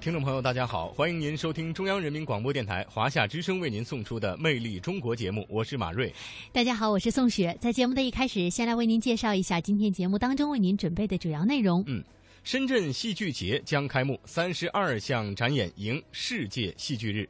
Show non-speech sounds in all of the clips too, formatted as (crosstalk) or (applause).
听众朋友，大家好，欢迎您收听中央人民广播电台华夏之声为您送出的《魅力中国》节目，我是马瑞。大家好，我是宋雪。在节目的一开始，先来为您介绍一下今天节目当中为您准备的主要内容。嗯，深圳戏剧节将开幕，三十二项展演迎世界戏剧日。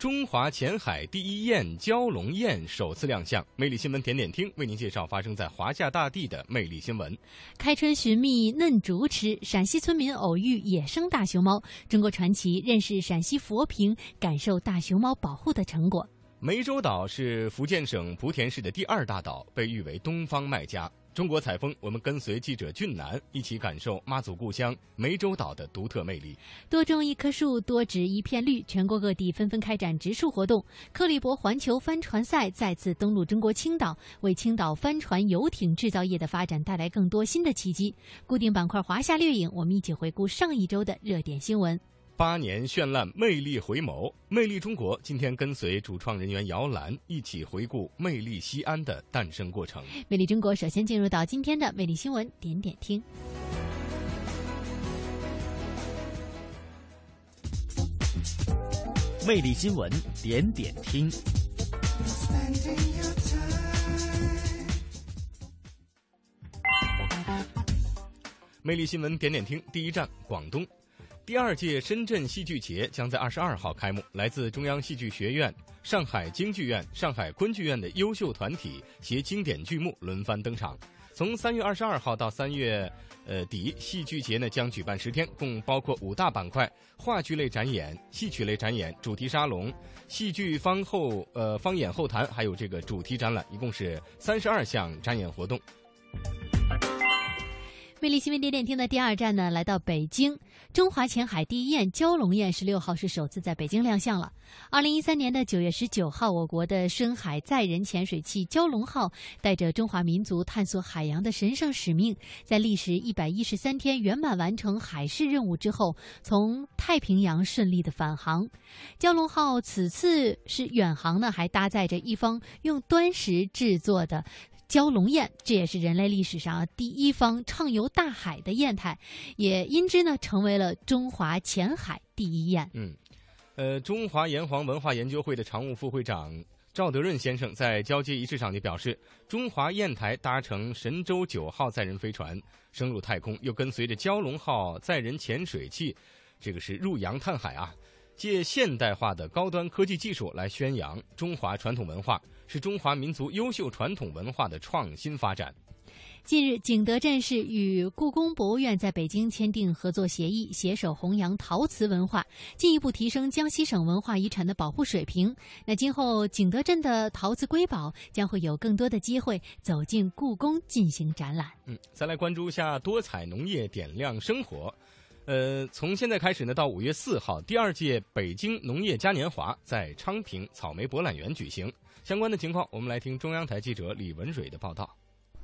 中华前海第一雁蛟龙宴首次亮相，魅力新闻点点听为您介绍发生在华夏大地的魅力新闻。开春寻觅嫩竹吃，陕西村民偶遇野生大熊猫。中国传奇认识陕西佛坪，感受大熊猫保护的成果。湄洲岛是福建省莆田市的第二大岛，被誉为东方麦家。中国采风，我们跟随记者俊南一起感受妈祖故乡湄洲岛的独特魅力。多种一棵树，多植一片绿。全国各地纷纷开展植树活动。克利伯环球帆船赛再次登陆中国青岛，为青岛帆船游艇制造业的发展带来更多新的契机。固定板块华夏掠影，我们一起回顾上一周的热点新闻。八年绚烂，魅力回眸，魅力中国。今天跟随主创人员姚澜一起回顾魅力西安的诞生过程。魅力中国首先进入到今天的魅力新闻点点听。魅力新闻点点听。魅力新闻点点听，第一站广东。第二届深圳戏剧节将在二十二号开幕，来自中央戏剧学院、上海京剧院、上海昆剧院的优秀团体携经典剧目轮番登场。从三月二十二号到三月呃底，戏剧节呢将举办十天，共包括五大板块：话剧类展演、戏曲类展演、主题沙龙、戏剧方后呃方演后谈，还有这个主题展览，一共是三十二项展演活动。魅力新闻点点听的第二站呢，来到北京。中华前海第一雁蛟龙宴十六号是首次在北京亮相了。二零一三年的九月十九号，我国的深海载人潜水器蛟龙号带着中华民族探索海洋的神圣使命，在历时一百一十三天圆满完成海试任务之后，从太平洋顺利的返航。蛟龙号此次是远航呢，还搭载着一方用端石制作的。蛟龙宴，这也是人类历史上第一方畅游大海的砚台，也因之呢成为了中华前海第一宴。嗯，呃，中华炎黄文化研究会的常务副会长赵德润先生在交接仪式上就表示，中华砚台搭乘神舟九号载人飞船升入太空，又跟随着蛟龙号载人潜水器，这个是入洋探海啊。借现代化的高端科技技术来宣扬中华传统文化，是中华民族优秀传统文化的创新发展。近日，景德镇市与故宫博物院在北京签订合作协议，携手弘扬陶瓷文化，进一步提升江西省文化遗产的保护水平。那今后，景德镇的陶瓷瑰宝将会有更多的机会走进故宫进行展览。嗯，再来关注一下多彩农业点亮生活。呃，从现在开始呢，到五月四号，第二届北京农业嘉年华在昌平草莓博览园举行。相关的情况，我们来听中央台记者李文蕊的报道。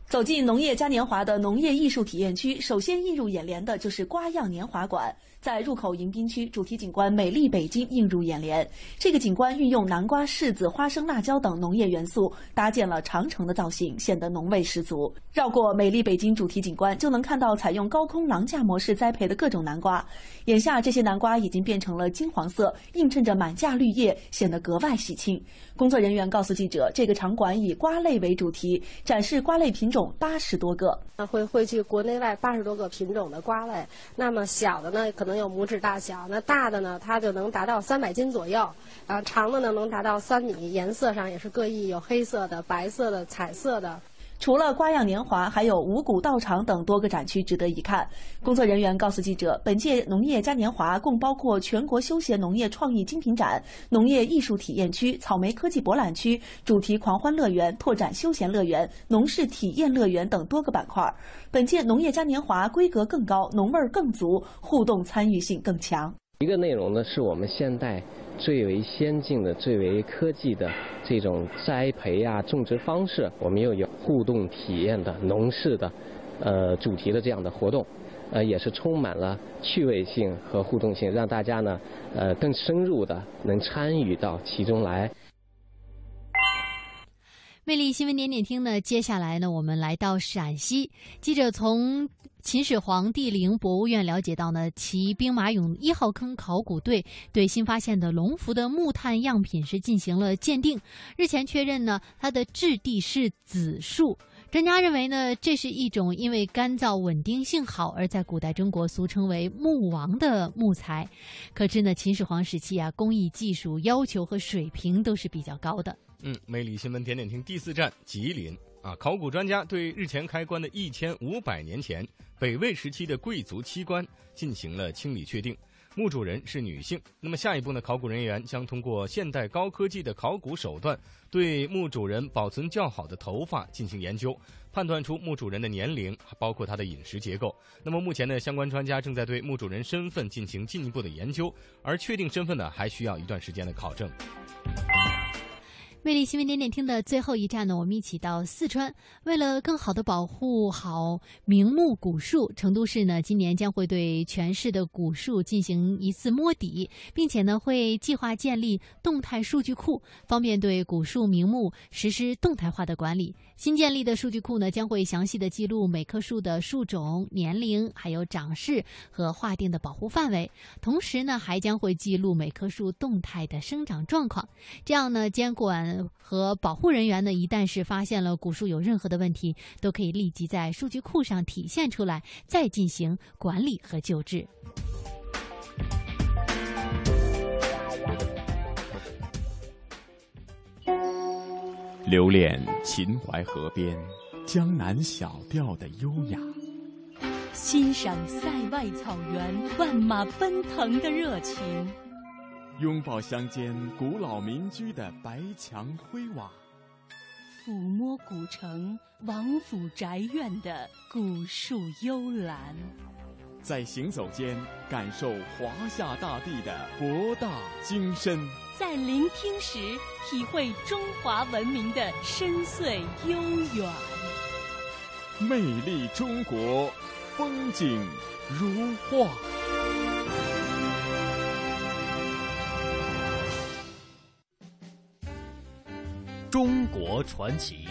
走进农业嘉年华的农业艺术体验区，首先映入眼帘的就是瓜样年华馆。在入口迎宾区，主题景观“美丽北京”映入眼帘。这个景观运用南瓜、柿子、花生、辣椒等农业元素，搭建了长城的造型，显得浓味十足。绕过“美丽北京”主题景观，就能看到采用高空廊架模式栽培的各种南瓜。眼下，这些南瓜已经变成了金黄色，映衬着满架绿叶，显得格外喜庆。工作人员告诉记者，这个场馆以瓜类为主题，展示瓜类品种八十多个。那会汇聚国内外八十多个品种的瓜类。那么小的呢，可能有拇指大小；那大的呢，它就能达到三百斤左右。啊，长的呢，能达到三米。颜色上也是各异，有黑色的、白色的、彩色的。除了瓜样年华，还有五谷道场等多个展区值得一看。工作人员告诉记者，本届农业嘉年华共包括全国休闲农业创意精品展、农业艺术体验区、草莓科技博览区、主题狂欢乐园、拓展休闲乐园、农事体验乐园等多个板块。本届农业嘉年华规格更高，农味儿更足，互动参与性更强。一个内容呢，是我们现代。最为先进的、最为科技的这种栽培啊、种植方式，我们又有互动体验的农事的，呃，主题的这样的活动，呃，也是充满了趣味性和互动性，让大家呢，呃，更深入的能参与到其中来。魅力新闻点点听呢，接下来呢，我们来到陕西，记者从秦始皇帝陵博物院了解到呢，其兵马俑一号坑考古队对新发现的龙符的木炭样品是进行了鉴定，日前确认呢，它的质地是紫树。专家认为呢，这是一种因为干燥稳定性好而在古代中国俗称为“木王”的木材，可知呢，秦始皇时期啊，工艺技术要求和水平都是比较高的。嗯，魅力新闻点点听第四站吉林啊，考古专家对日前开棺的一千五百年前北魏时期的贵族漆棺进行了清理确定，墓主人是女性。那么下一步呢，考古人员将通过现代高科技的考古手段，对墓主人保存较好的头发进行研究，判断出墓主人的年龄，包括他的饮食结构。那么目前呢，相关专家正在对墓主人身份进行进一步的研究，而确定身份呢，还需要一段时间的考证。魅力新闻点点听的最后一站呢，我们一起到四川。为了更好的保护好名木古树，成都市呢今年将会对全市的古树进行一次摸底，并且呢会计划建立动态数据库，方便对古树名木实施动态化的管理。新建立的数据库呢将会详细的记录每棵树的树种、年龄，还有长势和划定的保护范围，同时呢还将会记录每棵树动态的生长状况。这样呢监管。和保护人员呢，一旦是发现了古树有任何的问题，都可以立即在数据库上体现出来，再进行管理和救治。留恋秦淮河边江南小调的优雅，欣赏塞外草原万马奔腾的热情。拥抱乡间古老民居的白墙灰瓦，抚摸古城王府宅院的古树幽兰，在行走间感受华夏大地的博大精深，在聆听时体会中华文明的深邃悠远。魅力中国，风景如画。中国传奇。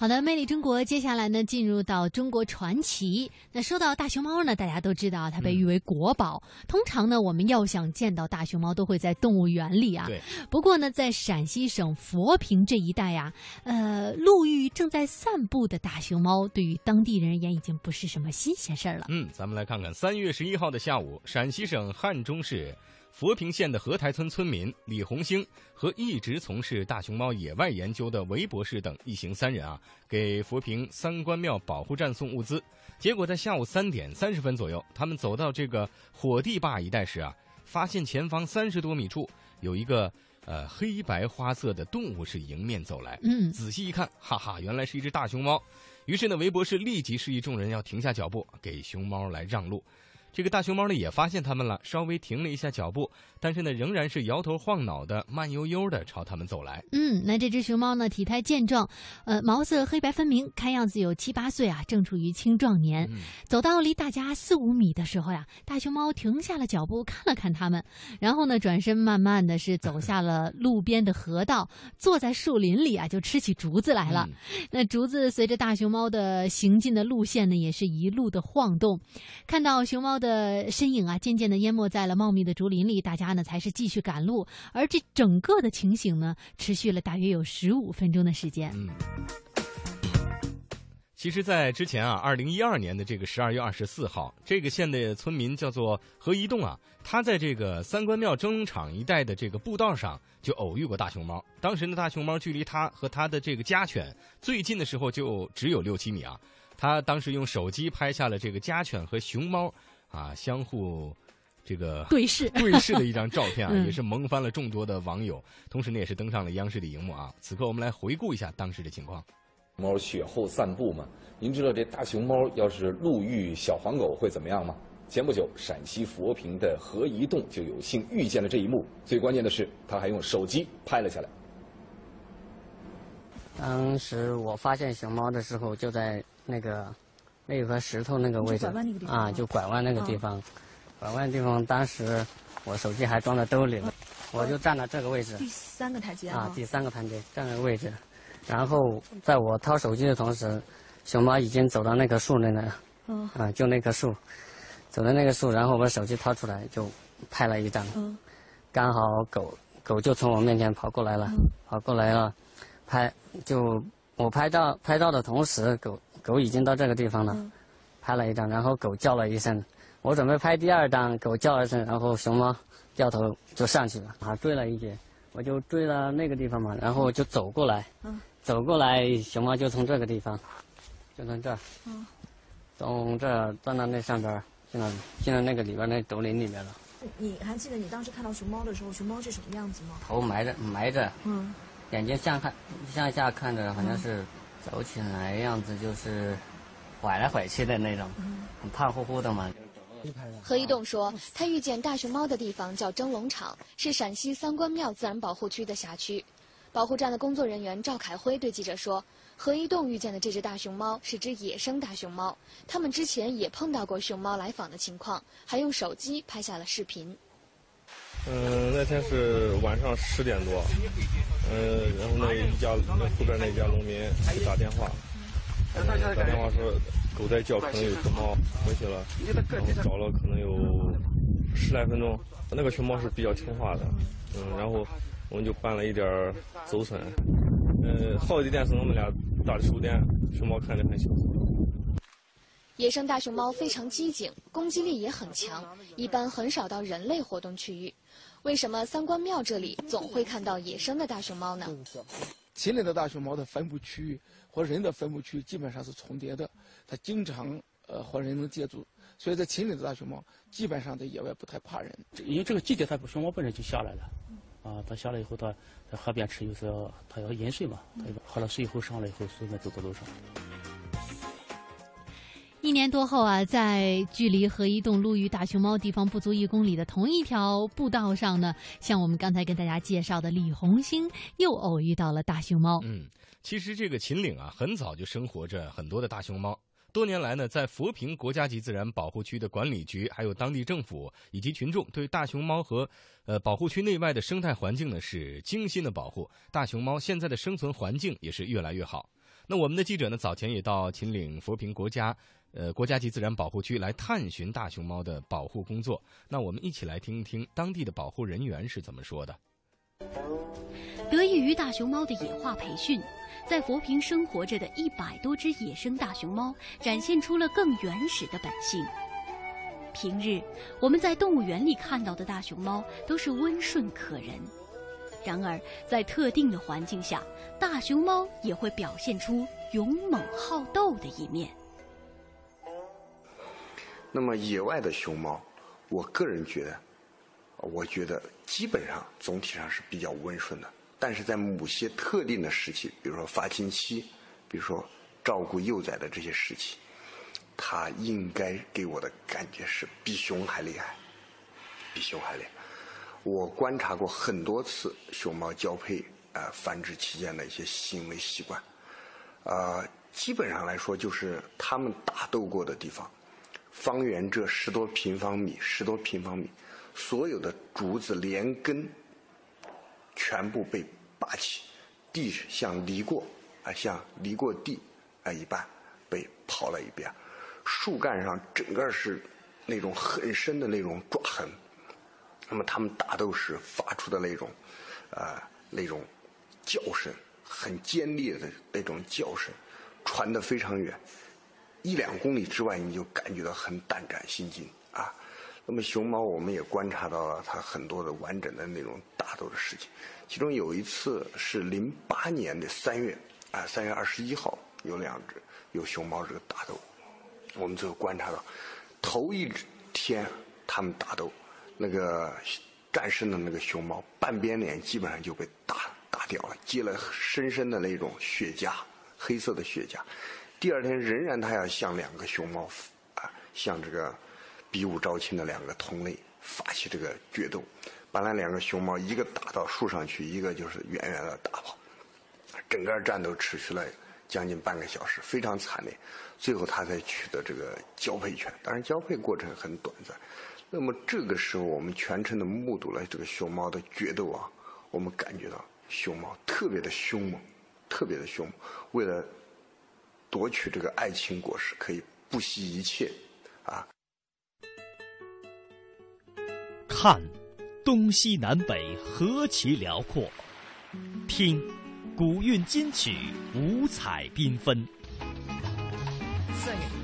好的，魅力中国，接下来呢，进入到中国传奇。那说到大熊猫呢，大家都知道它被誉为国宝。通常呢，我们要想见到大熊猫，都会在动物园里啊。对。不过呢，在陕西省佛坪这一带呀，呃，路遇正在散步的大熊猫，对于当地人而言已经不是什么新鲜事儿了。嗯，咱们来看看三月十一号的下午，陕西省汉中市。佛坪县的河台村村民李红星和一直从事大熊猫野外研究的韦博士等一行三人啊，给佛坪三官庙保护站送物资。结果在下午三点三十分左右，他们走到这个火地坝一带时啊，发现前方三十多米处有一个呃黑白花色的动物是迎面走来。嗯，仔细一看，哈哈，原来是一只大熊猫。于是呢，韦博士立即示意众人要停下脚步，给熊猫来让路。这个大熊猫呢也发现他们了，稍微停了一下脚步，但是呢仍然是摇头晃脑的，慢悠悠的朝他们走来。嗯，那这只熊猫呢体态健壮，呃，毛色黑白分明，看样子有七八岁啊，正处于青壮年。走到离大家四五米的时候呀，大熊猫停下了脚步，看了看他们，然后呢转身慢慢的是走下了路边的河道，坐在树林里啊就吃起竹子来了。那竹子随着大熊猫的行进的路线呢，也是一路的晃动，看到熊猫。的身影啊，渐渐的淹没在了茂密的竹林里。大家呢，才是继续赶路。而这整个的情形呢，持续了大约有十五分钟的时间。嗯，其实，在之前啊，二零一二年的这个十二月二十四号，这个县的村民叫做何一栋啊，他在这个三官庙蒸笼场一带的这个步道上就偶遇过大熊猫。当时呢，大熊猫距离他和他的这个家犬最近的时候就只有六七米啊。他当时用手机拍下了这个家犬和熊猫。啊，相互这个对视对视的一张照片啊，(laughs) 也是萌翻了众多的网友，同时呢，也是登上了央视的荧幕啊。此刻，我们来回顾一下当时的情况。猫雪后散步嘛，您知道这大熊猫要是路遇小黄狗会怎么样吗？前不久，陕西佛坪的何一栋就有幸遇见了这一幕。最关键的是，他还用手机拍了下来。当时我发现熊猫的时候，就在那个。那有块石头那个位置啊，就拐弯那个地方，拐弯地方当时我手机还装在兜里了，我就站到这个位置第三个台阶啊，第三个台阶站那个位置，然后在我掏手机的同时，熊猫已经走到那棵树那了，嗯。啊，就那棵树，走到那个树，然后我把手机掏出来就拍了一张，嗯。刚好狗狗就从我面前跑过来了，跑过来了，拍就我拍照拍照的同时，狗狗已经到这个地方了，拍了一张，然后狗叫了一声，我准备拍第二张，狗叫了一声，然后熊猫掉头就上去了，啊，追了一截，我就追到那个地方嘛，然后就走过来，嗯。走过来，熊猫就从这个地方，就从这儿，嗯。从这儿钻到那上边儿，进了进了那个里边那斗林里面了，你还记得你当时看到熊猫的时候，熊猫是什么样子吗？头埋着埋着，嗯，眼睛向看向下看着，好像是走起来样子就是拐来拐去的那种，很胖乎乎的嘛。何一栋说，他遇见大熊猫的地方叫蒸笼场，是陕西三官庙自然保护区的辖区。保护站的工作人员赵凯辉对记者说，何一栋遇见的这只大熊猫是只野生大熊猫，他们之前也碰到过熊猫来访的情况，还用手机拍下了视频。嗯，那天是晚上十点多，嗯，然后那一家那后边那家农民给打电话，打电话说狗在叫，可能有熊猫回去了，然后找了可能有十来分钟，那个熊猫是比较听话的，嗯，然后我们就办了一点儿走损，呃，好一点是我们俩打的手电，熊猫看着很幸福。野生大熊猫非常机警，攻击力也很强，一般很少到人类活动区域。为什么三官庙这里总会看到野生的大熊猫呢？秦岭的大熊猫的分布区域和人的分布区域基本上是重叠的，它经常呃和人能接触，所以在秦岭的大熊猫基本上在野外不太怕人。因为这个季节它熊猫本身就下来了，啊，它下来以后它在河边吃，有时候它要饮水嘛，它喝了水以后上来以后随便走到路上。一年多后啊，在距离何一栋路与大熊猫地方不足一公里的同一条步道上呢，像我们刚才跟大家介绍的李红星又偶遇到了大熊猫。嗯，其实这个秦岭啊，很早就生活着很多的大熊猫。多年来呢，在佛坪国家级自然保护区的管理局，还有当地政府以及群众对大熊猫和呃保护区内外的生态环境呢是精心的保护。大熊猫现在的生存环境也是越来越好。那我们的记者呢，早前也到秦岭佛坪国家呃国家级自然保护区来探寻大熊猫的保护工作。那我们一起来听一听当地的保护人员是怎么说的。得益于大熊猫的野化培训，在佛坪生活着的一百多只野生大熊猫展现出了更原始的本性。平日我们在动物园里看到的大熊猫都是温顺可人，然而在特定的环境下，大熊猫也会表现出勇猛好斗的一面。那么野外的熊猫，我个人觉得，我觉得基本上总体上是比较温顺的。但是在某些特定的时期，比如说发情期，比如说照顾幼崽的这些时期，它应该给我的感觉是比熊还厉害，比熊还厉害。我观察过很多次熊猫交配啊、呃繁殖期间的一些行为习惯，呃，基本上来说就是它们打斗过的地方，方圆这十多平方米，十多平方米，所有的竹子连根全部被拔起，地像犁过啊，像犁过地啊一般被刨了一遍，树干上整个是那种很深的那种抓痕。那么他们打斗时发出的那种，呃，那种叫声，很尖利的那种叫声，传得非常远，一两公里之外你就感觉到很胆战心惊啊。那么熊猫我们也观察到了它很多的完整的那种打斗的事情，其中有一次是零八年的三月啊，三月二十一号有两只有熊猫这个打斗，我们最后观察到，头一天他们打斗。那个战胜的那个熊猫，半边脸基本上就被打打掉了，结了深深的那种血痂，黑色的血痂。第二天仍然，它要向两个熊猫啊，向这个比武招亲的两个同类发起这个决斗，把那两个熊猫一个打到树上去，一个就是远远的打跑。整个战斗持续了将近半个小时，非常惨烈，最后他才取得这个交配权。当然，交配过程很短暂。那么这个时候，我们全程的目睹了这个熊猫的决斗啊，我们感觉到熊猫特别的凶猛，特别的凶猛，为了夺取这个爱情果实，可以不惜一切啊。看，东西南北何其辽阔；听，古韵金曲五彩缤纷。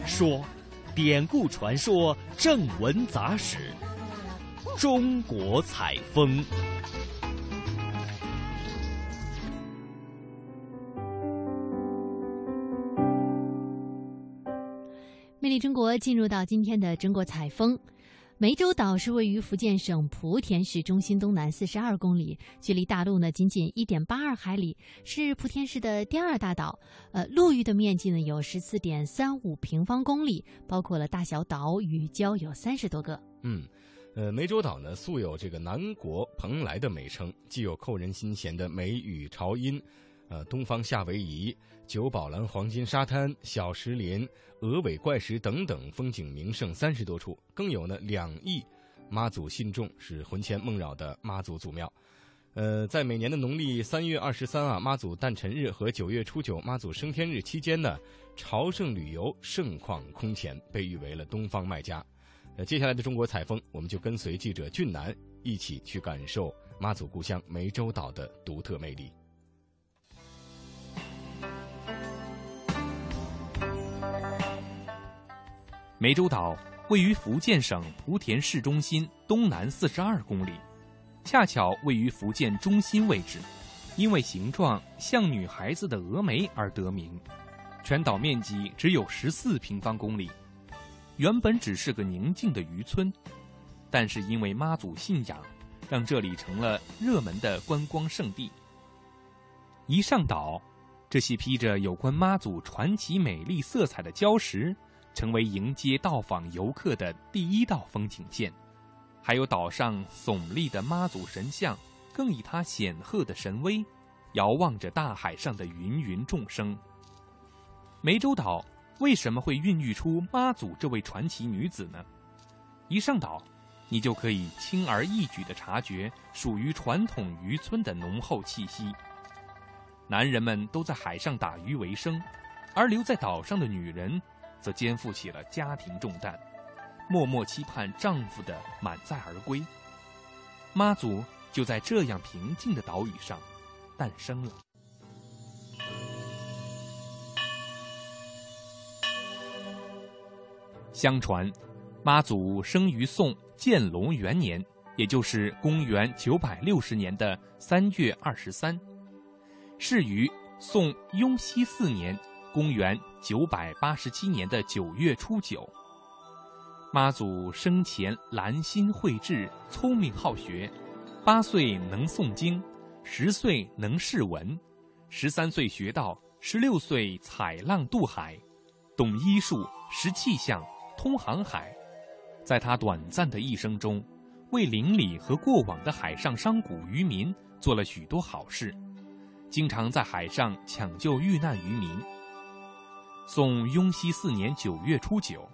说，典故传说正文杂史。中国采风。中国进入到今天的中国采风。湄洲岛是位于福建省莆田市中心东南四十二公里，距离大陆呢仅仅一点八二海里，是莆田市的第二大岛。呃，陆域的面积呢有十四点三五平方公里，包括了大小岛屿礁有三十多个。嗯，呃，湄洲岛呢素有这个南国蓬莱的美称，既有扣人心弦的梅雨潮音。呃，东方夏威夷、九宝蓝黄金沙滩、小石林、鹅尾怪石等等风景名胜三十多处，更有呢两亿妈祖信众是魂牵梦绕的妈祖祖庙。呃，在每年的农历三月二十三啊妈祖诞辰日和九月初九妈祖升天日期间呢，朝圣旅游盛况空前，被誉为了东方卖家。呃，接下来的中国采风，我们就跟随记者俊南一起去感受妈祖故乡湄洲岛的独特魅力。湄洲岛位于福建省莆田市中心东南四十二公里，恰巧位于福建中心位置，因为形状像女孩子的峨眉而得名。全岛面积只有十四平方公里，原本只是个宁静的渔村，但是因为妈祖信仰，让这里成了热门的观光胜地。一上岛，这些披着有关妈祖传奇美丽色彩的礁石。成为迎接到访游客的第一道风景线，还有岛上耸立的妈祖神像，更以它显赫的神威，遥望着大海上的芸芸众生。湄洲岛为什么会孕育出妈祖这位传奇女子呢？一上岛，你就可以轻而易举地察觉属于传统渔村的浓厚气息。男人们都在海上打鱼为生，而留在岛上的女人。则肩负起了家庭重担，默默期盼丈夫的满载而归。妈祖就在这样平静的岛屿上诞生了。相传，妈祖生于宋建隆元年，也就是公元九百六十年的三月二十三，是于宋雍熙四年。公元九百八十七年的九月初九，妈祖生前兰心慧智，聪明好学，八岁能诵经，十岁能释文，十三岁学道，十六岁采浪渡海，懂医术，识气象，通航海。在他短暂的一生中，为邻里和过往的海上商贾渔民做了许多好事，经常在海上抢救遇难渔民。宋雍熙四年九月初九，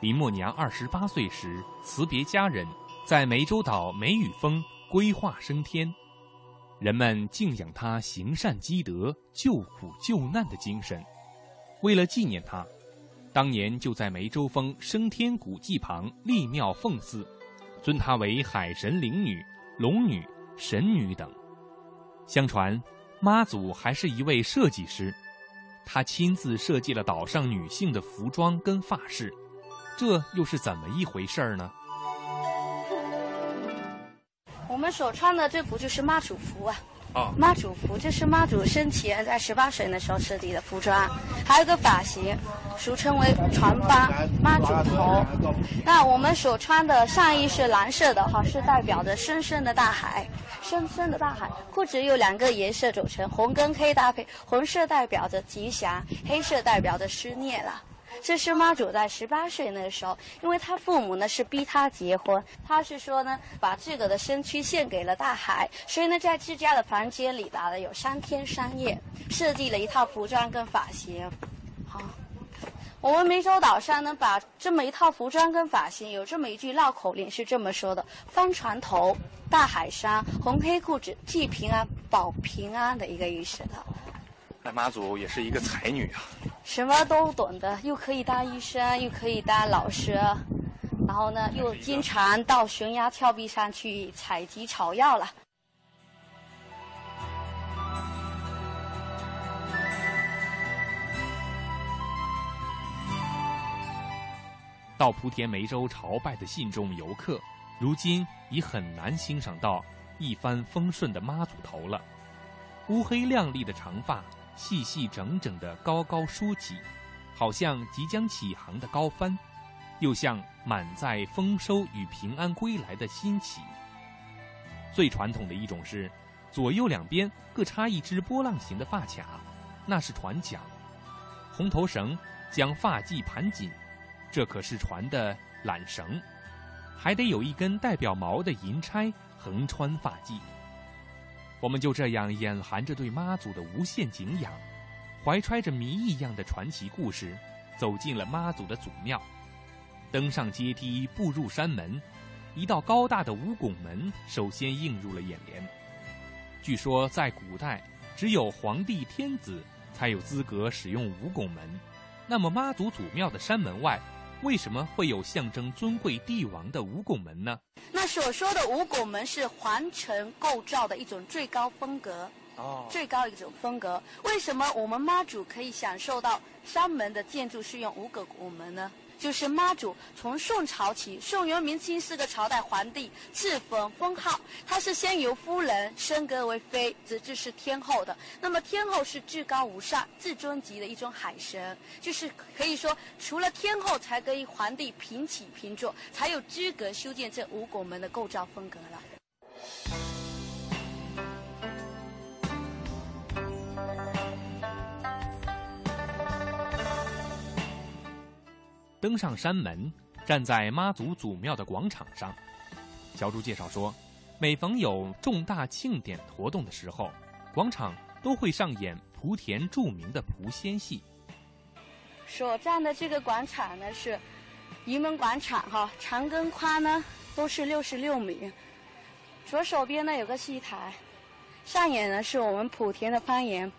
林默娘二十八岁时辞别家人，在湄洲岛梅雨峰归化升天。人们敬仰她行善积德、救苦救难的精神。为了纪念她，当年就在湄洲峰升天古迹旁立庙奉祀，尊她为海神灵女、龙女、神女等。相传，妈祖还是一位设计师。他亲自设计了岛上女性的服装跟发饰，这又是怎么一回事儿呢？我们所穿的这不就是妈祖服啊？妈祖服这是妈祖生前在十八岁的时候设计的服装，还有个发型，俗称为船发妈祖头。那我们所穿的上衣是蓝色的哈，是代表着深深的大海，深深的大海。裤子有两个颜色组成，红跟黑搭配，红色代表着吉祥，黑色代表着思念了。这是妈祖在十八岁那个时候，因为他父母呢是逼他结婚，他是说呢把自个的身躯献给了大海，所以呢在自家的房间里打了有三天三夜，设计了一套服装跟发型。好，我们湄洲岛上呢把这么一套服装跟发型，有这么一句绕口令是这么说的：帆船头，大海山，红黑裤子，祭平安，保平安的一个意思的。那妈祖也是一个才女啊，什么都懂的，又可以当医生，又可以当老师，然后呢，又经常到悬崖峭壁上去采集草药了。到莆田湄洲朝拜的信众游客，如今已很难欣赏到一帆风顺的妈祖头了。乌黑亮丽的长发，细细整整的高高梳起，好像即将起航的高帆，又像满载丰收与平安归来的新旗。最传统的一种是，左右两边各插一支波浪形的发卡，那是船桨；红头绳将发髻盘紧。这可是船的缆绳，还得有一根代表毛的银钗横穿发髻。我们就这样眼含着对妈祖的无限敬仰，怀揣着谜一样的传奇故事，走进了妈祖的祖庙。登上阶梯，步入山门，一道高大的五拱门首先映入了眼帘。据说在古代，只有皇帝、天子才有资格使用五拱门。那么妈祖祖庙的山门外？为什么会有象征尊贵帝王的五拱门呢？那所说的五拱门是皇城构造的一种最高风格，哦，最高一种风格。为什么我们妈祖可以享受到山门的建筑是用五个拱门呢？就是妈祖从宋朝起，宋元明清四个朝代皇帝赐封封号，他是先由夫人升格为妃，直至是天后的。那么天后是至高无上、至尊级的一种海神，就是可以说除了天后才跟皇帝平起平坐，才有资格修建这五拱门的构造风格了。登上山门，站在妈祖祖庙的广场上。小朱介绍说，每逢有重大庆典活动的时候，广场都会上演莆田著名的莆仙戏。所站的这个广场呢是沂门广场，哈，长跟宽呢都是六十六米。左手边呢有个戏台，上演的是我们莆田的方言。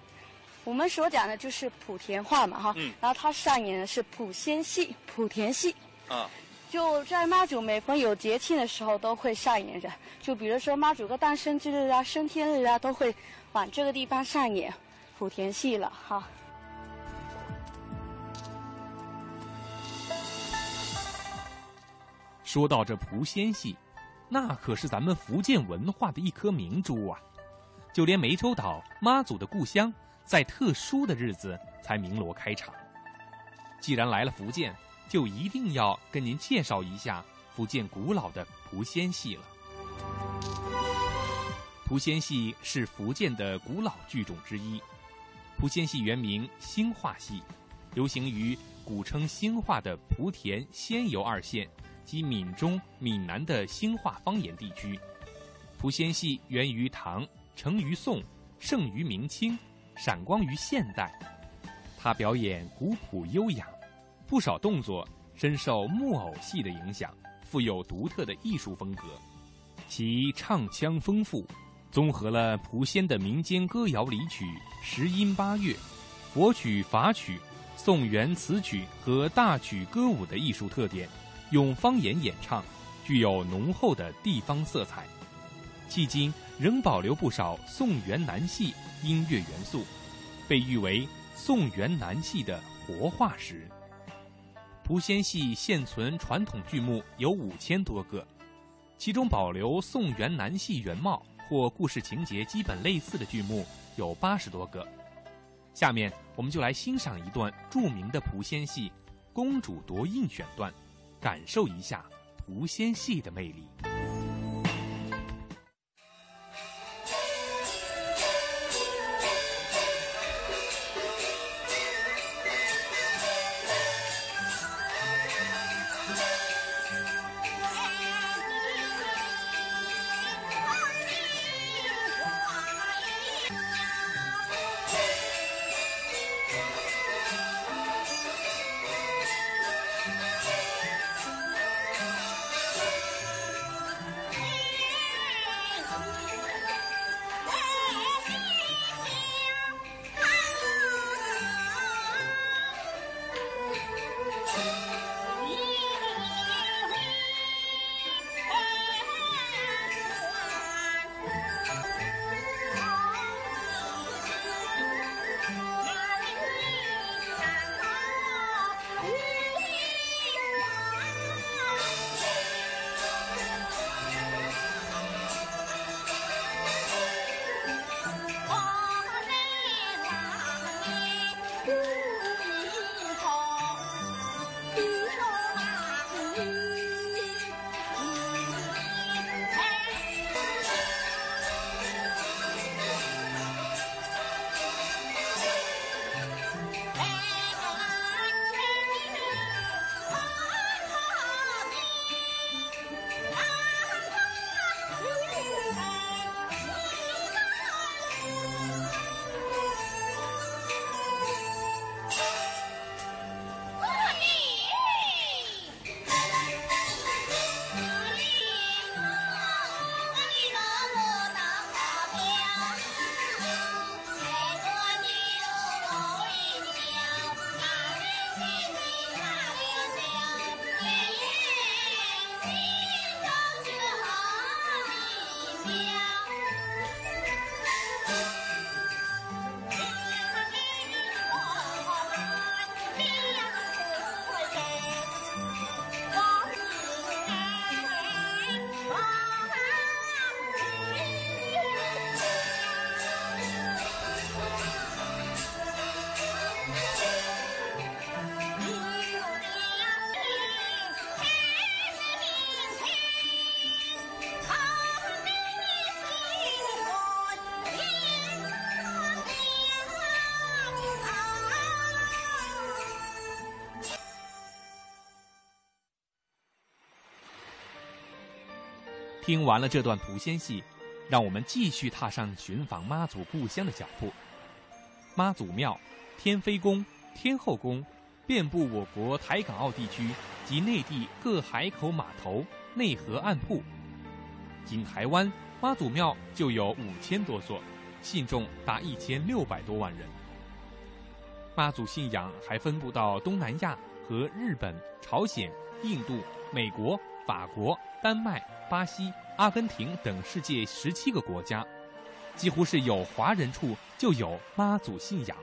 我们所讲的就是莆田话嘛，哈，然后他上演的是莆仙戏、莆田戏，啊，就在妈祖每逢有节庆的时候都会上演着，就比如说妈祖个诞生之日啊、升天日啊，都会往这个地方上演莆田戏了，哈。说到这莆仙戏，那可是咱们福建文化的一颗明珠啊，就连湄洲岛妈祖的故乡。在特殊的日子才鸣锣开场。既然来了福建，就一定要跟您介绍一下福建古老的莆仙戏了。莆仙戏是福建的古老剧种之一。莆仙戏原名兴化戏，流行于古称兴化的莆田、仙游二县及闽中、闽南的兴化方言地区。莆仙戏源于唐，成于宋，盛于明清。闪光于现代，他表演古朴优雅，不少动作深受木偶戏的影响，富有独特的艺术风格。其唱腔丰富，综合了莆仙的民间歌谣离曲、十音八乐、佛曲法曲、宋元词曲和大曲歌舞的艺术特点，用方言演唱，具有浓厚的地方色彩。迄今仍保留不少宋元南戏。音乐元素，被誉为宋元南戏的活化石。莆仙戏现存传统剧目有五千多个，其中保留宋元南戏原貌或故事情节基本类似的剧目有八十多个。下面我们就来欣赏一段著名的莆仙戏《公主夺印》选段，感受一下莆仙戏的魅力。听完了这段莆仙戏，让我们继续踏上寻访妈祖故乡的脚步。妈祖庙、天妃宫、天后宫，遍布我国台港澳地区及内地各海口码头、内河岸铺。仅台湾妈祖庙就有五千多座，信众达一千六百多万人。妈祖信仰还分布到东南亚和日本、朝鲜、印度、美国、法国、丹麦、巴西、阿根廷等世界十七个国家，几乎是有华人处就有妈祖信仰。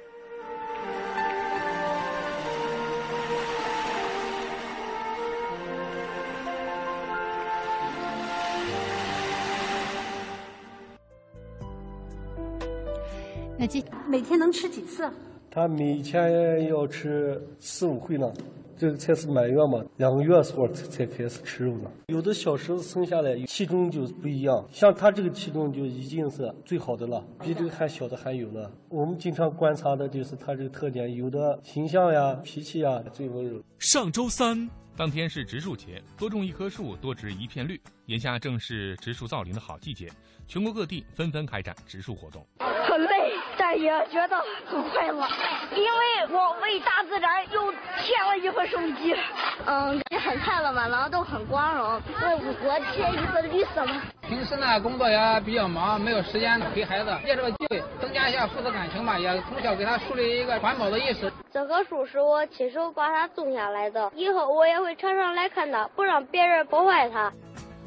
那这每天能吃几次？他每天要吃四五回呢，这个才是满月嘛，两个月时候才才开始吃肉呢。有的小狮子生下来体重就不一样，像它这个体重就已经是最好的了，比这个还小的还有呢。我们经常观察的就是它这个特点，有的形象呀、脾气呀最温柔。上周三当天是植树节，多种一棵树，多植一片绿。眼下正是植树造林的好季节，全国各地纷纷开展植树活动。很累，但也觉得很快乐，因为我为大自然又添了一份生机。嗯，感觉很快乐嘛，然后都很光荣，为祖国添一份绿色嘛。平时呢，工作也比较忙，没有时间陪孩子，借这个机会增加一下父子感情吧，也从小给他树立一个环保的意识。这棵树是我亲手把它种下来的，以后我也会常常来看它，不让别人破坏它。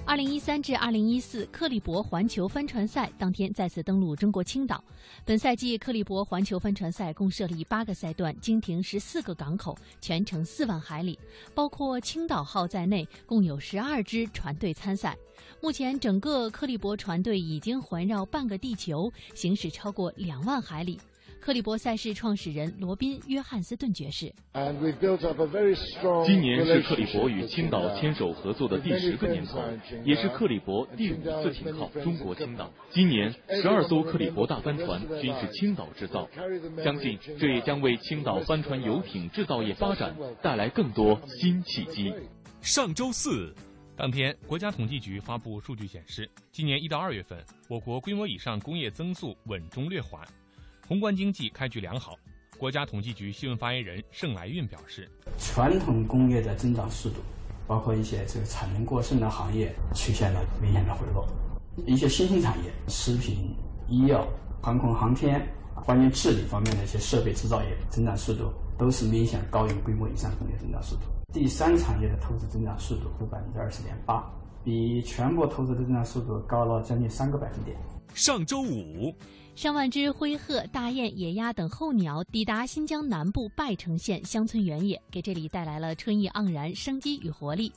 二零一三至二零一四克利伯环球帆船赛当天再次登陆中国青岛。本赛季克利伯环球帆船赛共设立八个赛段，经停十四个港口，全程四万海里，包括青岛号在内，共有十二支船队参赛。目前，整个克利伯船队已经环绕半个地球，行驶超过两万海里。克利伯赛事创始人罗宾·约翰斯顿爵士。今年是克利伯与青岛牵手合作的第十个年头，也是克利伯第五次停靠中国青岛。今年十二艘克利伯大帆船均是青岛制造，相信这也将为青岛帆船游艇制造业发展带来更多新契机。上周四。当天，国家统计局发布数据显示，今年一到二月份，我国规模以上工业增速稳中略缓。宏观经济开局良好，国家统计局新闻发言人盛来运表示，传统工业的增长速度，包括一些这个产能过剩的行业，出现了明显的回落；一些新兴产业，食品、医药、航空航天、关于治理方面的一些设备制造业，增长速度都是明显高于规模以上工业增长速度。第三产业的投资增长速度是百分之二十点八，比全国投资的增长速度高了将近三个百分点。上周五。上万只灰鹤、大雁、野鸭等候鸟抵达新疆南部拜城县乡村原野，给这里带来了春意盎然、生机与活力。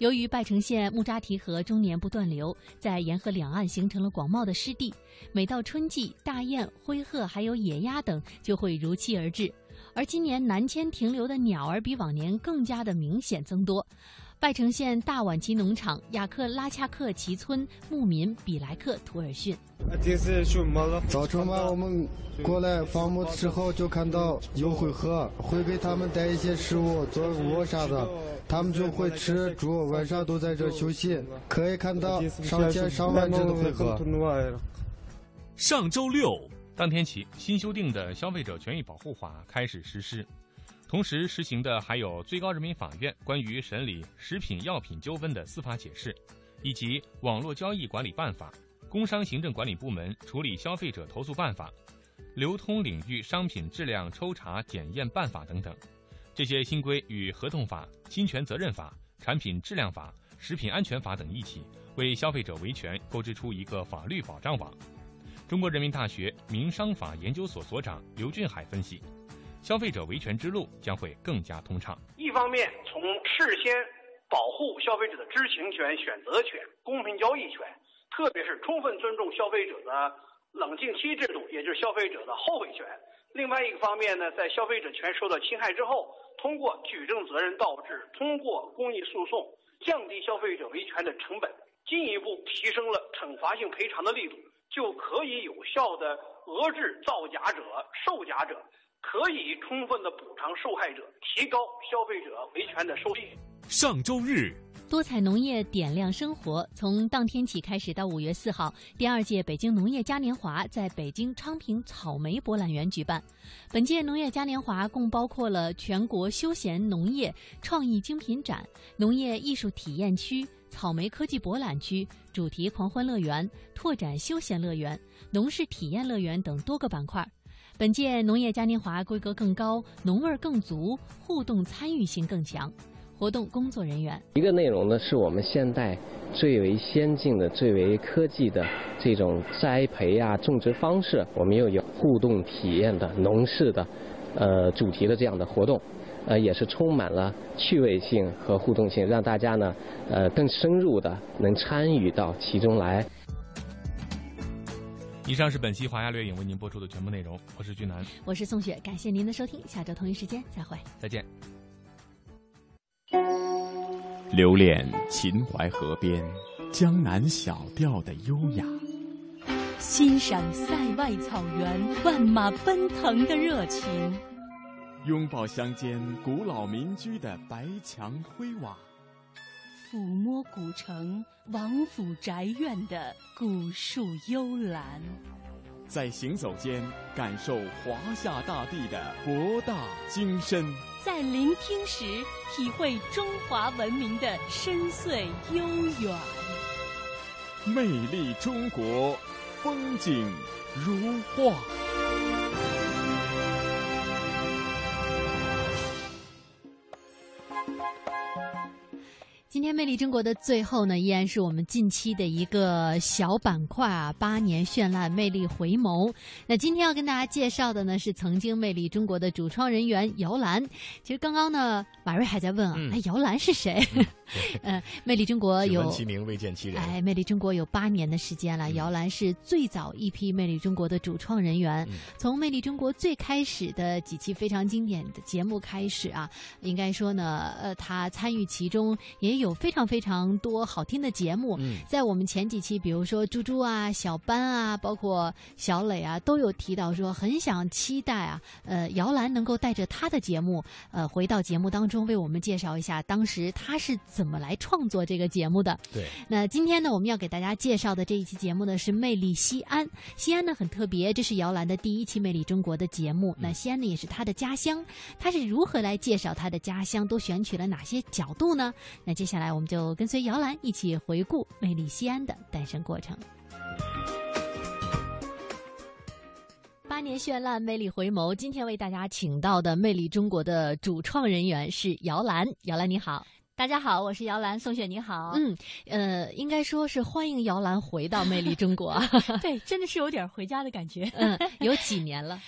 由于拜城县木扎提河终年不断流，在沿河两岸形成了广袤的湿地，每到春季，大雁、灰鹤还有野鸭等就会如期而至。而今年南迁停留的鸟儿比往年更加的明显增多。拜城县大碗旗农场雅克拉恰克旗村牧民比莱克图尔逊：早晨嘛，我们过来放牧的时候就看到有灰鹤，会给他们带一些食物做窝啥的，他们就会吃住，晚上都在这休息。可以看到上千上万只的灰鹤。上周六当天起，新修订的消费者权益保护法开始实施。同时实行的还有最高人民法院关于审理食品药品纠纷的司法解释，以及网络交易管理办法、工商行政管理部门处理消费者投诉办法、流通领域商品质量抽查检验办法等等。这些新规与合同法、侵权责任法、产品质量法、食品安全法等一起，为消费者维权构织出一个法律保障网。中国人民大学民商法研究所所长刘俊海分析。消费者维权之路将会更加通畅。一方面，从事先保护消费者的知情权、选择权、公平交易权，特别是充分尊重消费者的冷静期制度，也就是消费者的后悔权；另外一个方面呢，在消费者权受到侵害之后，通过举证责任倒置，通过公益诉讼，降低消费者维权的成本，进一步提升了惩罚性赔偿的力度，就可以有效的遏制造假者、售假者。可以充分的补偿受害者，提高消费者维权的收益。上周日，多彩农业点亮生活。从当天起开始到五月四号，第二届北京农业嘉年华在北京昌平草莓博览园举办。本届农业嘉年华共包括了全国休闲农业创意精品展、农业艺术体验区、草莓科技博览区、主题狂欢乐园、拓展休闲乐园、农事体验乐园等多个板块。本届农业嘉年华规格更高，农味更足，互动参与性更强。活动工作人员，一个内容呢是我们现代最为先进的、最为科技的这种栽培啊、种植方式，我们又有互动体验的农事的，呃主题的这样的活动，呃也是充满了趣味性和互动性，让大家呢呃更深入的能参与到其中来。以上是本期华夏掠影为您播出的全部内容，我是俊南，我是宋雪，感谢您的收听，下周同一时间再会，再见。留恋秦淮河边江南小调的优雅，欣赏塞外草原万马奔腾的热情，拥抱乡间古老民居的白墙灰瓦，抚摸古城王府宅院的古树幽兰。在行走间感受华夏大地的博大精深，在聆听时体会中华文明的深邃悠远。魅力中国，风景如画。今天魅力中国的最后呢，依然是我们近期的一个小板块啊，八年绚烂，魅力回眸。那今天要跟大家介绍的呢，是曾经魅力中国的主创人员姚澜。其实刚刚呢，马瑞还在问啊，哎，姚澜是谁？嗯，(laughs) 魅力中国有其名未见其人。哎，魅力中国有八年的时间了。姚澜是最早一批魅力中国的主创人员，从魅力中国最开始的几期非常经典的节目开始啊，应该说呢，呃，他参与其中也有非常非常多好听的节目。嗯在我们前几期，比如说猪猪啊、小班啊，包括小磊啊，都有提到说很想期待啊，呃，姚兰能够带着他的节目，呃，回到节目当中为我们介绍一下当时他是。怎么来创作这个节目的？对，那今天呢，我们要给大家介绍的这一期节目呢是《魅力西安》。西安呢很特别，这是姚兰的第一期《魅力中国》的节目。那西安呢也是他的家乡，他是如何来介绍他的家乡？都选取了哪些角度呢？那接下来我们就跟随姚澜一起回顾《魅力西安》的诞生过程。八年绚烂，魅力回眸。今天为大家请到的《魅力中国》的主创人员是姚澜。姚澜，你好。大家好，我是姚兰，宋雪你好。嗯，呃，应该说是欢迎姚兰回到魅力中国。(laughs) 对，真的是有点回家的感觉。嗯，有几年了？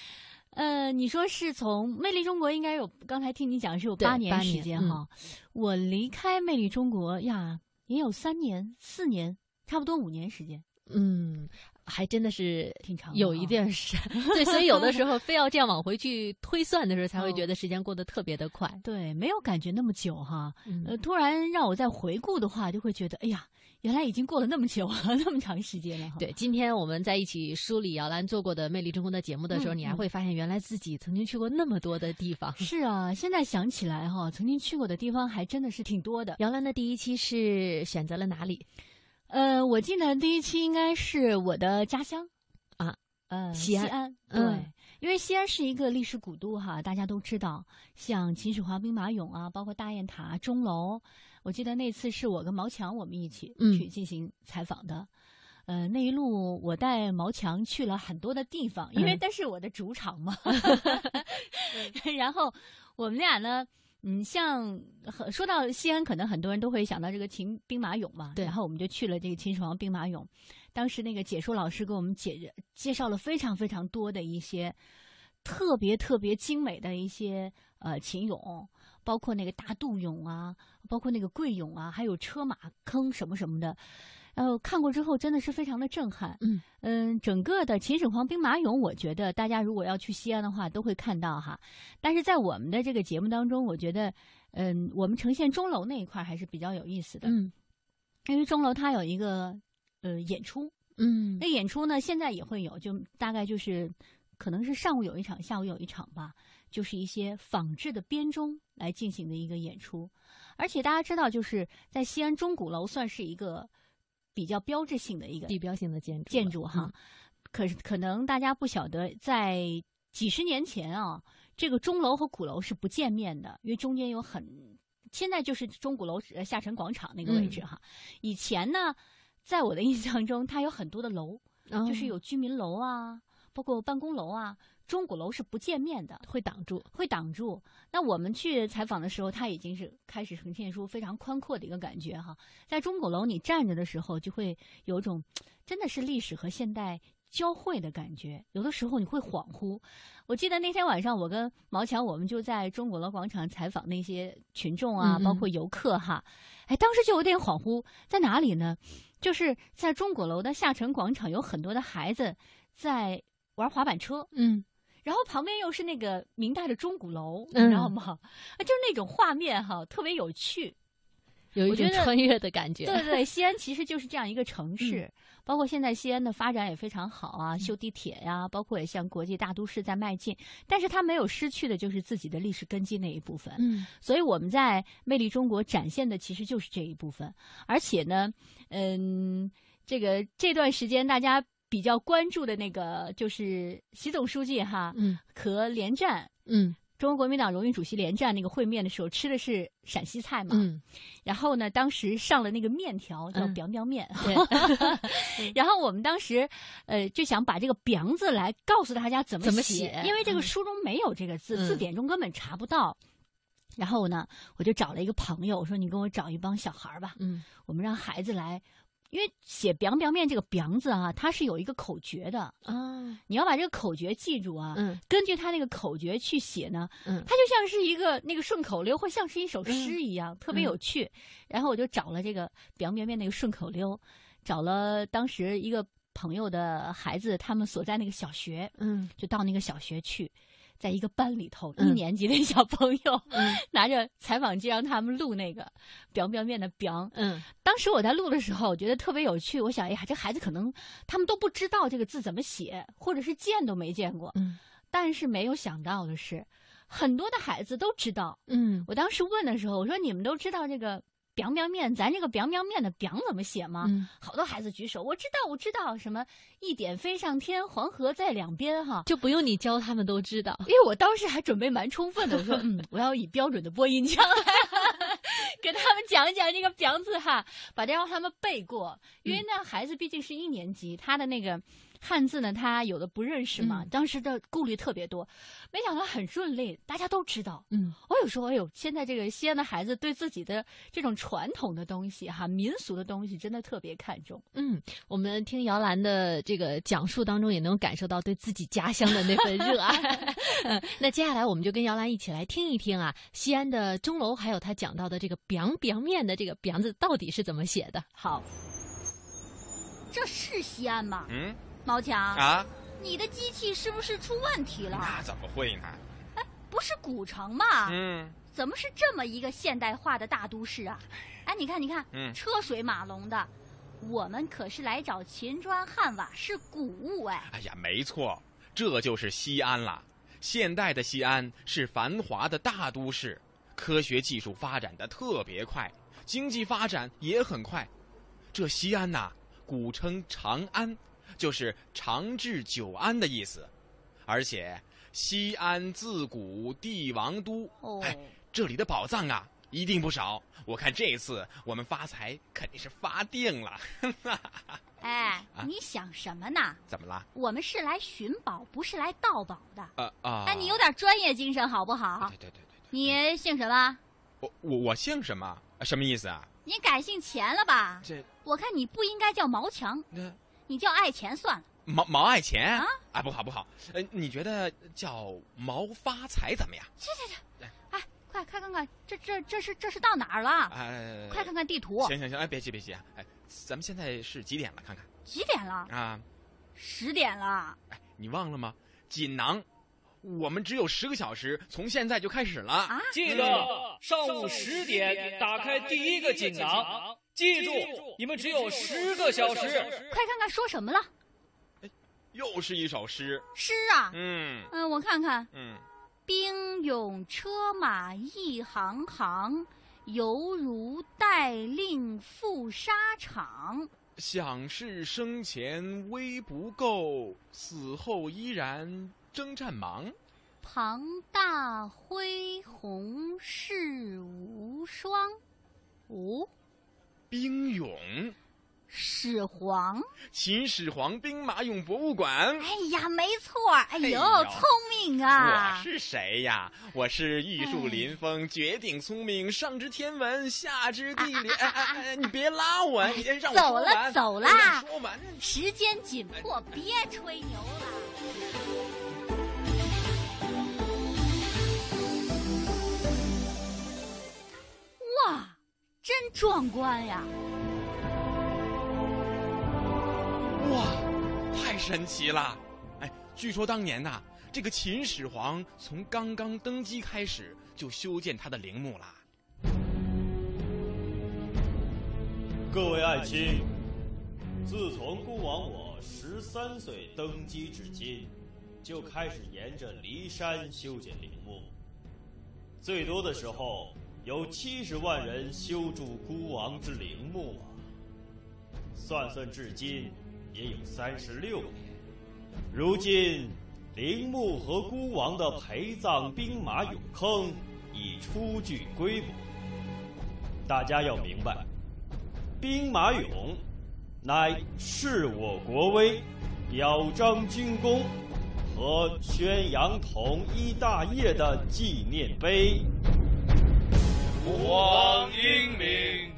呃，你说是从魅力中国应该有，刚才听你讲是有八年时间哈。我离开魅力中国呀，也有三年、四年，差不多五年时间。嗯。还真的是挺长，有一件事，(laughs) 对，所以有的时候非要这样往回去推算的时候，才会觉得时间过得特别的快。对，没有感觉那么久哈。呃，突然让我再回顾的话，就会觉得，哎呀，原来已经过了那么久了，(laughs) 那么长时间了。对，今天我们在一起梳理姚兰做过的《魅力中国》的节目的时候，你还会发现，原来自己曾经去过那么多的地方。是啊，现在想起来哈，曾经去过的地方还真的是挺多的。姚兰的第一期是选择了哪里？呃，我记得第一期应该是我的家乡，啊，呃，西安，对，因为西安是一个历史古都哈，大家都知道，像秦始皇兵马俑啊，包括大雁塔、钟楼，我记得那次是我跟毛强我们一起去进行采访的，呃，那一路我带毛强去了很多的地方，因为那是我的主场嘛 (laughs) (laughs) 然后我们俩呢。嗯，像说到西安，可能很多人都会想到这个秦兵马俑嘛。对。然后我们就去了这个秦始皇兵马俑，当时那个解说老师给我们解介绍了非常非常多的一些特别特别精美的一些呃秦俑，包括那个大杜俑啊，包括那个桂俑啊，还有车马坑什么什么的。然后看过之后，真的是非常的震撼。嗯嗯，整个的秦始皇兵马俑，我觉得大家如果要去西安的话，都会看到哈。但是在我们的这个节目当中，我觉得，嗯，我们呈现钟楼那一块还是比较有意思的。嗯，因为钟楼它有一个呃演出，嗯，那演出呢现在也会有，就大概就是可能是上午有一场，下午有一场吧，就是一些仿制的编钟来进行的一个演出。而且大家知道，就是在西安钟鼓楼算是一个比较标志性的一个地标性的建筑建筑哈。可是可能大家不晓得，在几十年前啊，这个钟楼和鼓楼是不见面的，因为中间有很现在就是钟鼓楼下沉广场那个位置哈。以前呢，在我的 (laughs) 印象中，它有很多的楼，就是有居民楼啊，包括办公楼啊。钟鼓楼是不见面的，会挡住，会挡住。那我们去采访的时候，它已经是开始呈现出非常宽阔的一个感觉哈。在钟鼓楼，你站着的时候，就会有种真的是历史和现代交汇的感觉。有的时候你会恍惚。我记得那天晚上，我跟毛强，我们就在钟鼓楼广场采访那些群众啊，包括游客哈。哎，当时就有点恍惚，在哪里呢？就是在钟鼓楼的下沉广场，有很多的孩子在玩滑板车。嗯。然后旁边又是那个明代的钟鼓楼，你知道吗？啊，就是那种画面哈，特别有趣，有一种穿越的感觉。对对，西安 (laughs) 其实就是这样一个城市，包括现在西安的发展也非常好啊，修地铁呀，包括也向国际大都市在迈进。但是它没有失去的就是自己的历史根基那一部分。嗯，所以我们在《魅力中国》展现的其实就是这一部分。而且呢，嗯，这个这段时间大家。比较关注的那个就是习总书记哈，嗯，和连战，嗯，中国国民党荣誉主席连战那个会面的时候吃的是陕西菜嘛，嗯，然后呢，当时上了那个面条叫 “biang biang 面”，对，(laughs) 然后我们当时呃就想把这个 “biang” 字来告诉大家怎么怎么写，因为这个书中没有这个字，字典中根本查不到。然后呢，我就找了一个朋友，我说你给我找一帮小孩吧，嗯，我们让孩子来。因为写 “biang biang 面”这个 “biang” 字啊，它是有一个口诀的啊，你要把这个口诀记住啊。嗯，根据它那个口诀去写呢，嗯，它就像是一个那个顺口溜，或像是一首诗一样，特别有趣。然后我就找了这个 “biang biang 面”那个顺口溜，找了当时一个朋友的孩子，他们所在那个小学，嗯，就到那个小学去。在一个班里头，一年级的小朋友 (laughs) 拿着采访机让他们录那个“表表面”的“表”。嗯，当时我在录的时候，我觉得特别有趣。我想，哎呀，这孩子可能他们都不知道这个字怎么写，或者是见都没见过。嗯，但是没有想到的是，很多的孩子都知道。嗯，我当时问的时候，我说：“你们都知道这个？” Biang biang 面，咱这个 biang biang 面的 biang 怎么写吗？好多孩子举手，我知道，我知道，什么一点飞上天，黄河在两边，哈，就不用你教，他们都知道。因为我当时还准备蛮充分的，我说，(laughs) 嗯，我要以标准的播音腔 (laughs) 来跟他们讲一讲这个 biang 字哈，把这让他们背过，因为那孩子毕竟是一年级，他的那个。汉字呢，他有的不认识嘛，当时的顾虑特别多，没想到很顺利，大家都知道。嗯，我有说，哎呦，现在这个西安的孩子对自己的这种传统的东西哈，民俗的东西真的特别看重。嗯，我们听姚兰的这个讲述当中，也能感受到对自己家乡的那份热爱。(laughs) (laughs) 那接下来我们就跟姚兰一起来听一听啊，西安的钟楼，还有他讲到的这个 “biang biang 面”的这个 “biang” 字到底是怎么写的。好，这是西安吗？嗯。毛强啊，你的机器是不是出问题了？那怎么会呢？哎，不是古城吗？嗯，怎么是这么一个现代化的大都市啊？哎，你看，你看，嗯，车水马龙的，我们可是来找秦砖汉瓦是古物哎。哎呀，没错，这就是西安了。现代的西安是繁华的大都市，科学技术发展的特别快，经济发展也很快。这西安呐，古称长安。就是长治久安的意思，而且西安自古帝王都，哎，这里的宝藏啊一定不少。我看这次我们发财肯定是发定了。(laughs) 哎，你想什么呢？怎么了？我们是来寻宝，不是来盗宝的。啊啊！哎，你有点专业精神好不好？对对对对对。你姓什么？我我我姓什么？什么意思啊？你改姓钱了吧？这我看你不应该叫毛强。那。你叫爱钱算了，毛毛爱钱啊？啊，不好不好，呃，你觉得叫毛发财怎么样？去去去！哎，快快看看，这这这是这是到哪儿了？哎，快看看地图。行行行，哎，别急别急，哎，咱们现在是几点了？看看几点了？啊，十点了。哎，你忘了吗？锦囊，我们只有十个小时，从现在就开始了。啊，记得上午十点打开第一个锦囊。记住，你们只有十个小时。快看看说什么了？哎，又是一首诗。诗啊？嗯嗯，我看看。嗯，兵勇车马一行行，犹如待令赴沙场。想是生前威不够，死后依然征战忙。庞大恢宏世无双。哦，兵俑。始皇，秦始皇兵马俑博物馆。哎呀，没错！哎呦，聪明啊！我是谁呀？我是玉树临风、绝顶聪明、上知天文、下知地理。哎哎哎，你别拉我，你让我走了走了，说完。时间紧迫，别吹牛了。哇，真壮观呀！哇，太神奇了！哎，据说当年呐，这个秦始皇从刚刚登基开始就修建他的陵墓啦。各位爱卿，自从孤王我十三岁登基至今，就开始沿着骊山修建陵墓，最多的时候有七十万人修筑孤王之陵墓啊！算算至今。也有三十六年，如今陵墓和孤王的陪葬兵马俑坑已初具规模。大家要明白，兵马俑乃示我国威、表彰军功和宣扬统一大业的纪念碑。吾皇英明。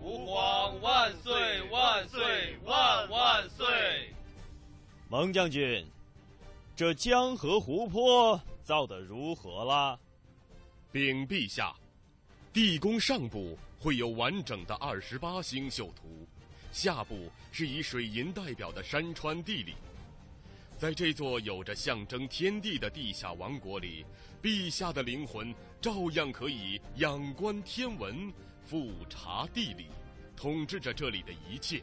吾皇万岁万岁万万岁！蒙将军，这江河湖泊造得如何了？禀陛下，地宫上部会有完整的二十八星宿图，下部是以水银代表的山川地理。在这座有着象征天地的地下王国里，陛下的灵魂照样可以仰观天文。俯察地理，统治着这里的一切，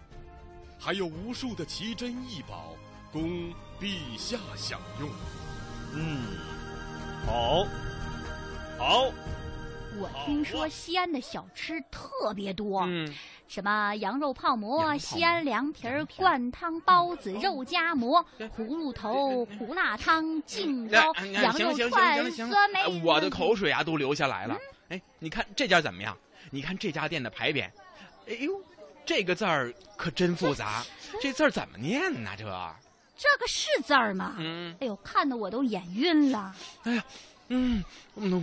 还有无数的奇珍异宝供陛下享用。嗯，好，好。我听说西安的小吃特别多，嗯，什么羊肉泡馍、西安凉皮儿、灌汤包子、肉夹馍、葫芦头、胡辣汤、劲糕、羊肉串、酸梅。我的口水啊都流下来了。哎，你看这家怎么样？你看这家店的牌匾，哎呦，这个字儿可真复杂，(laughs) 这字儿怎么念呢？这这个是字儿吗？嗯，哎呦，看得我都眼晕了。哎呀，嗯，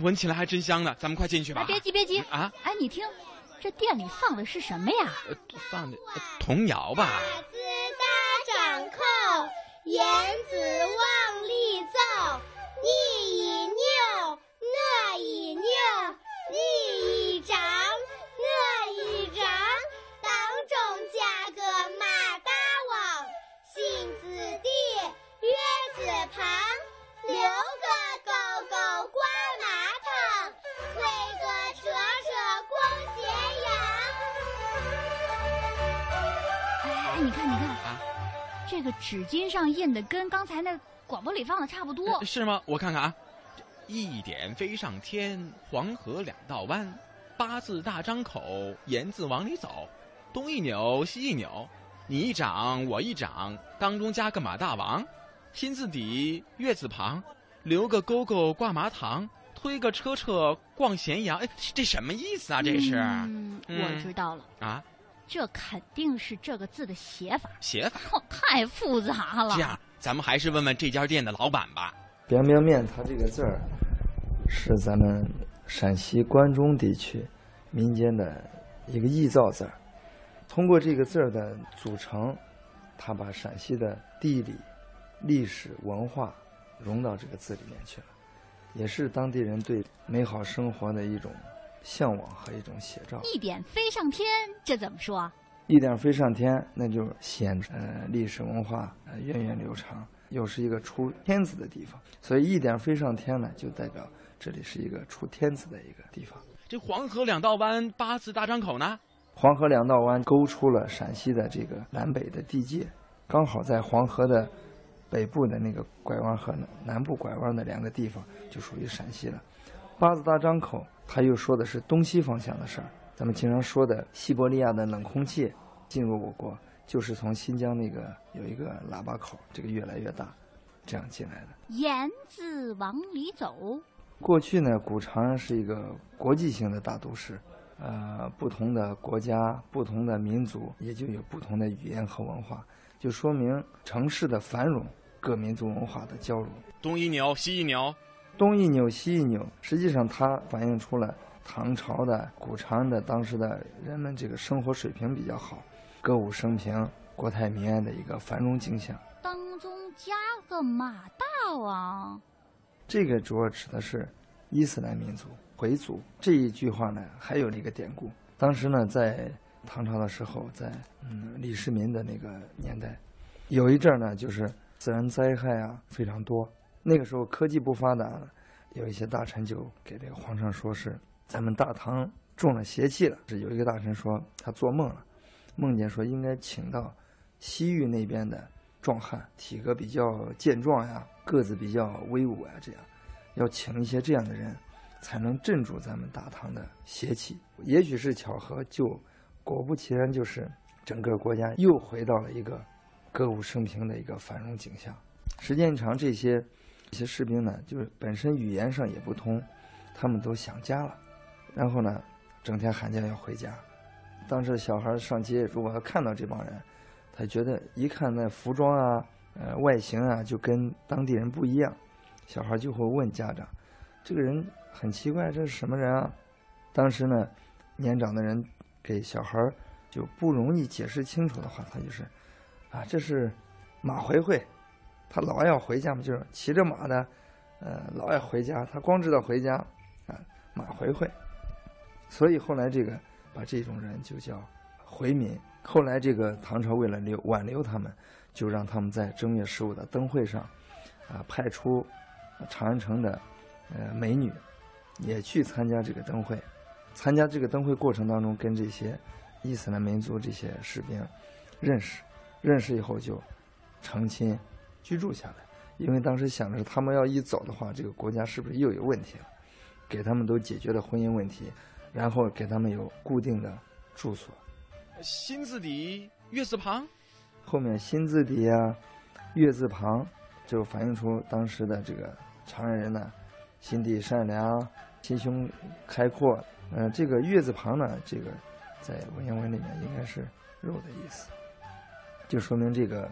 闻起来还真香呢。咱们快进去吧。别急，别急啊！哎，你听，这店里放的是什么呀？呃，放的童谣吧。子大掌扣，言子望力奏，逆这个纸巾上印的跟刚才那广播里放的差不多，是吗？我看看啊，一点飞上天，黄河两道弯。八字大张口，言字往里走，东一扭西一扭，你一掌我一掌，当中加个马大王，心字底月字旁，留个勾勾挂麻糖，推个车车逛咸阳。哎，这什么意思啊？这是？嗯，我知道了啊，这肯定是这个字的写法。写法？(laughs) 哦，太复杂了。这样，咱们还是问问这家店的老板吧。边边面，它这个字儿是咱们。陕西关中地区民间的一个臆造字儿，通过这个字儿的组成，他把陕西的地理、历史文化融到这个字里面去了，也是当地人对美好生活的一种向往和一种写照。一点飞上天，这怎么说？一点飞上天，那就显呃历史文化呃源远流长，又是一个出天子的地方，所以一点飞上天呢，就代表。这里是一个出天子的一个地方。这黄河两道弯，八字大张口呢？黄河两道弯勾出了陕西的这个南北的地界，刚好在黄河的北部的那个拐弯和南部拐弯的两个地方就属于陕西了。八字大张口，他又说的是东西方向的事儿。咱们经常说的西伯利亚的冷空气进入我国，就是从新疆那个有一个喇叭口，这个越来越大，这样进来的。言字往里走。过去呢，古长安是一个国际性的大都市，呃，不同的国家、不同的民族，也就有不同的语言和文化，就说明城市的繁荣，各民族文化的交融。东一鸟，西一扭。东一扭西一扭，实际上它反映出了唐朝的古长安的当时的人们这个生活水平比较好，歌舞升平、国泰民安的一个繁荣景象。当中加个马大王，这个主要指的是伊斯兰民族回族。这一句话呢，还有一个典故。当时呢，在唐朝的时候，在嗯李世民的那个年代，有一阵儿呢，就是自然灾害啊非常多。那个时候科技不发达，有一些大臣就给这个皇上说是咱们大唐中了邪气了。是有一个大臣说他做梦了，梦见说应该请到西域那边的壮汉，体格比较健壮呀，个子比较威武啊，这样要请一些这样的人，才能镇住咱们大唐的邪气。也许是巧合，就果不其然，就是整个国家又回到了一个歌舞升平的一个繁荣景象。时间一长，这些。一些士兵呢，就是本身语言上也不通，他们都想家了，然后呢，整天寒假要回家。当时小孩上街，如果他看到这帮人，他觉得一看那服装啊、呃外形啊，就跟当地人不一样，小孩就会问家长：“这个人很奇怪，这是什么人啊？”当时呢，年长的人给小孩就不容易解释清楚的话，他就是：“啊，这是马回回。”他老爱要回家嘛，就是骑着马的，呃，老爱回家。他光知道回家，啊，马回回。所以后来这个把这种人就叫回民。后来这个唐朝为了留挽留他们，就让他们在正月十五的灯会上，啊，派出长安城的呃美女也去参加这个灯会。参加这个灯会过程当中，跟这些伊斯兰民族这些士兵认识，认识以后就成亲。居住下来，因为当时想着他们要一走的话，这个国家是不是又有问题了？给他们都解决了婚姻问题，然后给他们有固定的住所。心字底，月字旁。后面心字底啊，月字旁，就反映出当时的这个长安人呢，心地善良，心胸开阔。呃，这个月字旁呢，这个在文言文里面应该是肉的意思，就说明这个。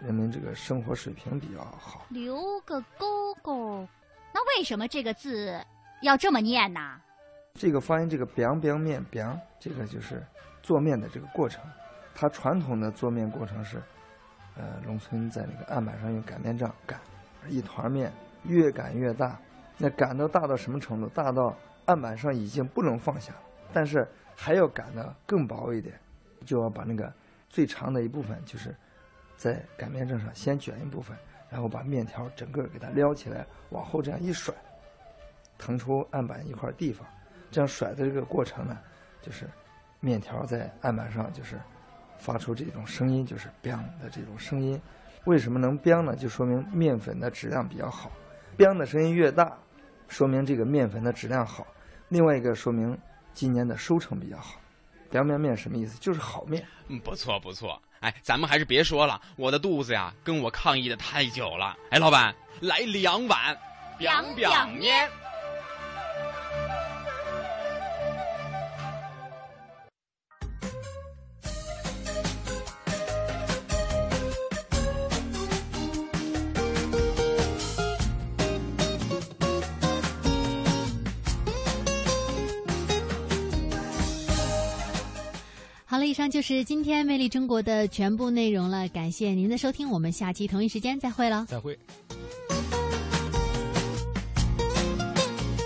人民这个生活水平比较好，留个勾勾，那为什么这个字要这么念呢？这个发音，这个 biang biang 面 biang，这个就是做面的这个过程。它传统的做面过程是，呃，农村在那个案板上用擀面杖擀，一团面越擀越大，那擀到大到什么程度？大到案板上已经不能放下了，但是还要擀的更薄一点，就要把那个最长的一部分就是。在擀面杖上先卷一部分，然后把面条整个给它撩起来，往后这样一甩，腾出案板一块地方。这样甩的这个过程呢，就是面条在案板上就是发出这种声音，就是 “biang” 的这种声音。为什么能 “biang” 呢？就说明面粉的质量比较好。“biang” 的声音越大，说明这个面粉的质量好。另外一个说明今年的收成比较好。凉面面什么意思？就是好面。嗯，不错不错。哎，咱们还是别说了，我的肚子呀，跟我抗议的太久了。哎，老板，来两碗表表面。好了，以上就是今天《魅力中国》的全部内容了。感谢您的收听，我们下期同一时间再会了。再会。